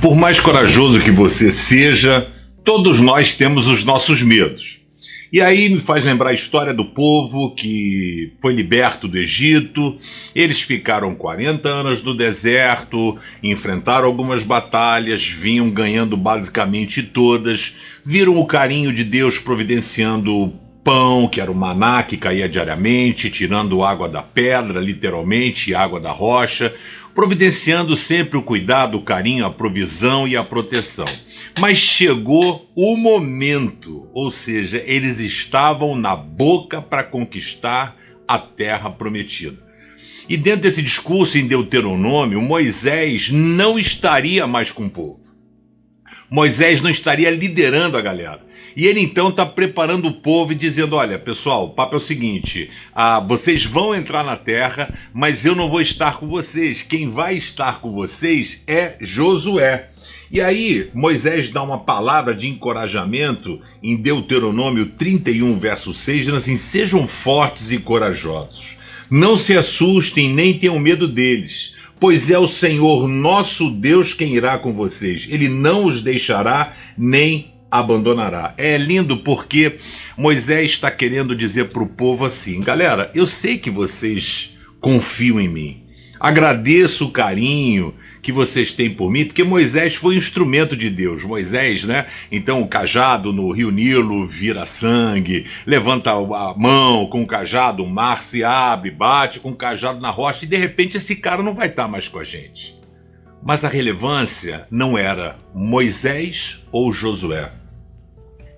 Por mais corajoso que você seja, todos nós temos os nossos medos. E aí me faz lembrar a história do povo que foi liberto do Egito. Eles ficaram 40 anos no deserto, enfrentaram algumas batalhas, vinham ganhando basicamente todas, viram o carinho de Deus providenciando pão, que era o maná que caía diariamente, tirando água da pedra, literalmente, água da rocha, providenciando sempre o cuidado, o carinho, a provisão e a proteção. Mas chegou o momento, ou seja, eles estavam na boca para conquistar a terra prometida. E dentro desse discurso em Deuteronômio, Moisés não estaria mais com o povo. Moisés não estaria liderando a galera. E ele então está preparando o povo e dizendo: olha, pessoal, o papo é o seguinte: ah, vocês vão entrar na terra, mas eu não vou estar com vocês. Quem vai estar com vocês é Josué. E aí, Moisés dá uma palavra de encorajamento em Deuteronômio 31, verso 6, dizendo assim: Sejam fortes e corajosos. Não se assustem nem tenham medo deles, pois é o Senhor nosso Deus quem irá com vocês. Ele não os deixará nem abandonará. É lindo porque Moisés está querendo dizer para o povo assim: galera, eu sei que vocês confiam em mim. Agradeço o carinho que vocês têm por mim, porque Moisés foi um instrumento de Deus. Moisés, né? Então o cajado no rio Nilo vira sangue, levanta a mão com o cajado, o mar se abre, bate com o cajado na rocha e de repente esse cara não vai estar mais com a gente. Mas a relevância não era Moisés ou Josué.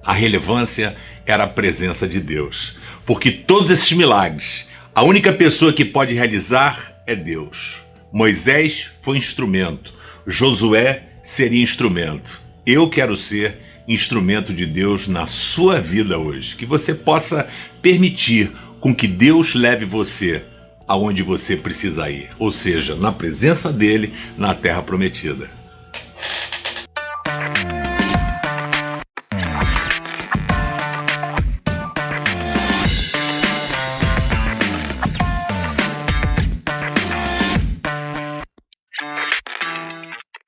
A relevância era a presença de Deus. Porque todos esses milagres, a única pessoa que pode realizar é Deus. Moisés foi instrumento, Josué seria instrumento. Eu quero ser instrumento de Deus na sua vida hoje. Que você possa permitir com que Deus leve você aonde você precisa ir, ou seja, na presença dele na terra prometida.